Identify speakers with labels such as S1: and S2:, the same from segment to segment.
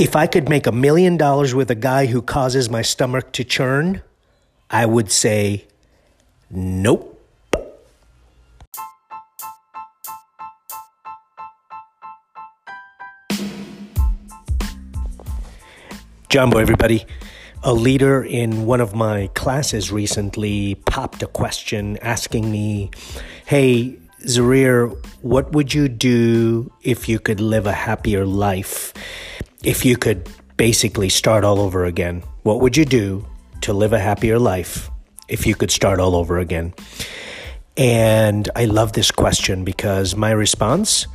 S1: If I could make a million dollars with a guy who causes my stomach to churn, I would say nope. Jumbo, everybody. A leader in one of my classes recently popped a question asking me, Hey, Zarir, what would you do if you could live a happier life? If you could basically start all over again, what would you do to live a happier life if you could start all over again? And I love this question because my response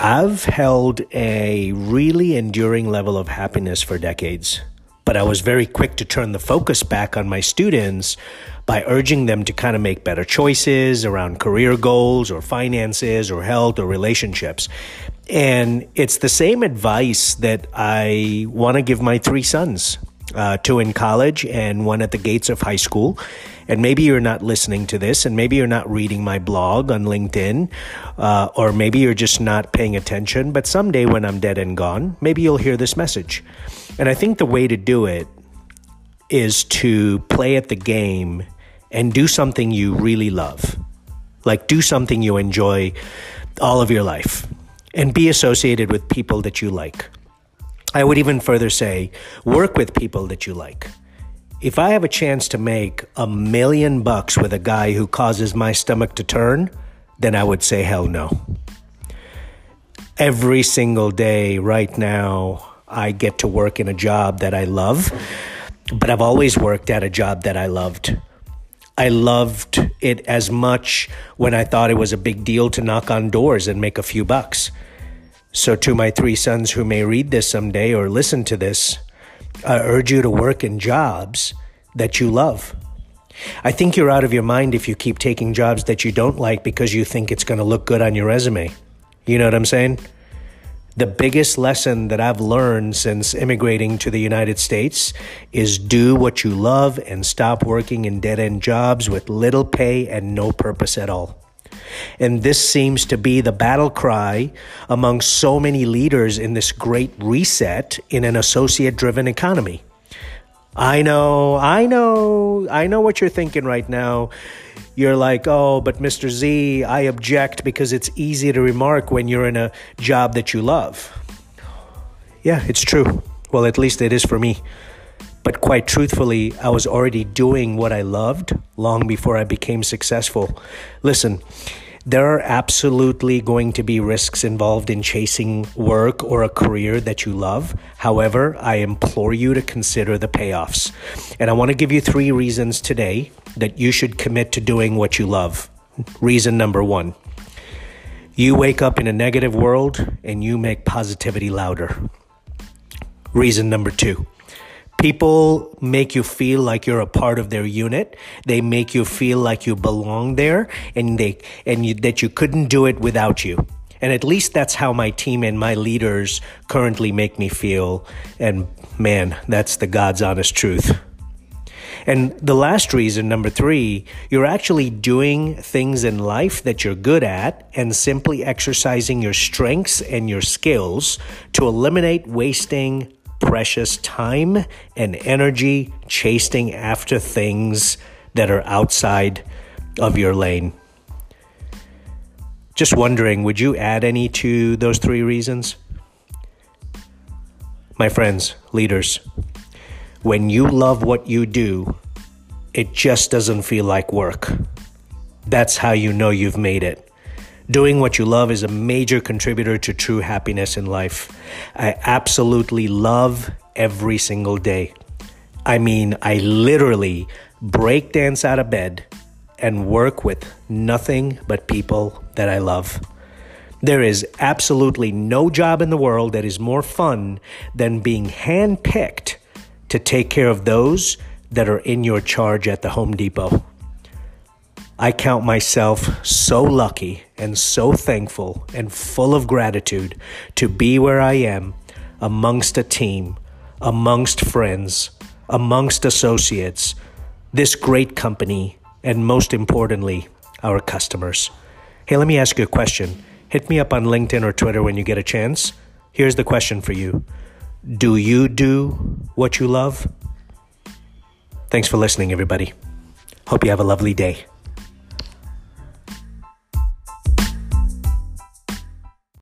S1: I've held a really enduring level of happiness for decades, but I was very quick to turn the focus back on my students by urging them to kind of make better choices around career goals or finances or health or relationships. And it's the same advice that I want to give my three sons uh, two in college and one at the gates of high school. And maybe you're not listening to this, and maybe you're not reading my blog on LinkedIn, uh, or maybe you're just not paying attention. But someday when I'm dead and gone, maybe you'll hear this message. And I think the way to do it is to play at the game and do something you really love. Like, do something you enjoy all of your life and be associated with people that you like. I would even further say work with people that you like. If I have a chance to make a million bucks with a guy who causes my stomach to turn, then I would say hell no. Every single day right now, I get to work in a job that I love, but I've always worked at a job that I loved. I loved it as much when I thought it was a big deal to knock on doors and make a few bucks. So, to my three sons who may read this someday or listen to this, I urge you to work in jobs that you love. I think you're out of your mind if you keep taking jobs that you don't like because you think it's going to look good on your resume. You know what I'm saying? The biggest lesson that I've learned since immigrating to the United States is do what you love and stop working in dead end jobs with little pay and no purpose at all. And this seems to be the battle cry among so many leaders in this great reset in an associate driven economy. I know, I know, I know what you're thinking right now. You're like, oh, but Mr. Z, I object because it's easy to remark when you're in a job that you love. Yeah, it's true. Well, at least it is for me. But quite truthfully, I was already doing what I loved long before I became successful. Listen, there are absolutely going to be risks involved in chasing work or a career that you love. However, I implore you to consider the payoffs. And I want to give you three reasons today that you should commit to doing what you love. Reason number one you wake up in a negative world and you make positivity louder. Reason number two People make you feel like you're a part of their unit. They make you feel like you belong there and they, and you, that you couldn't do it without you. And at least that's how my team and my leaders currently make me feel. And man, that's the God's honest truth. And the last reason, number three, you're actually doing things in life that you're good at and simply exercising your strengths and your skills to eliminate wasting precious time and energy chasing after things that are outside of your lane. Just wondering, would you add any to those three reasons? My friends, leaders, when you love what you do, it just doesn't feel like work. That's how you know you've made it. Doing what you love is a major contributor to true happiness in life. I absolutely love every single day. I mean, I literally break dance out of bed and work with nothing but people that I love. There is absolutely no job in the world that is more fun than being handpicked to take care of those that are in your charge at the Home Depot. I count myself so lucky and so thankful and full of gratitude to be where I am amongst a team, amongst friends, amongst associates, this great company, and most importantly, our customers. Hey, let me ask you a question. Hit me up on LinkedIn or Twitter when you get a chance. Here's the question for you Do you do what you love? Thanks for listening, everybody. Hope you have a lovely day.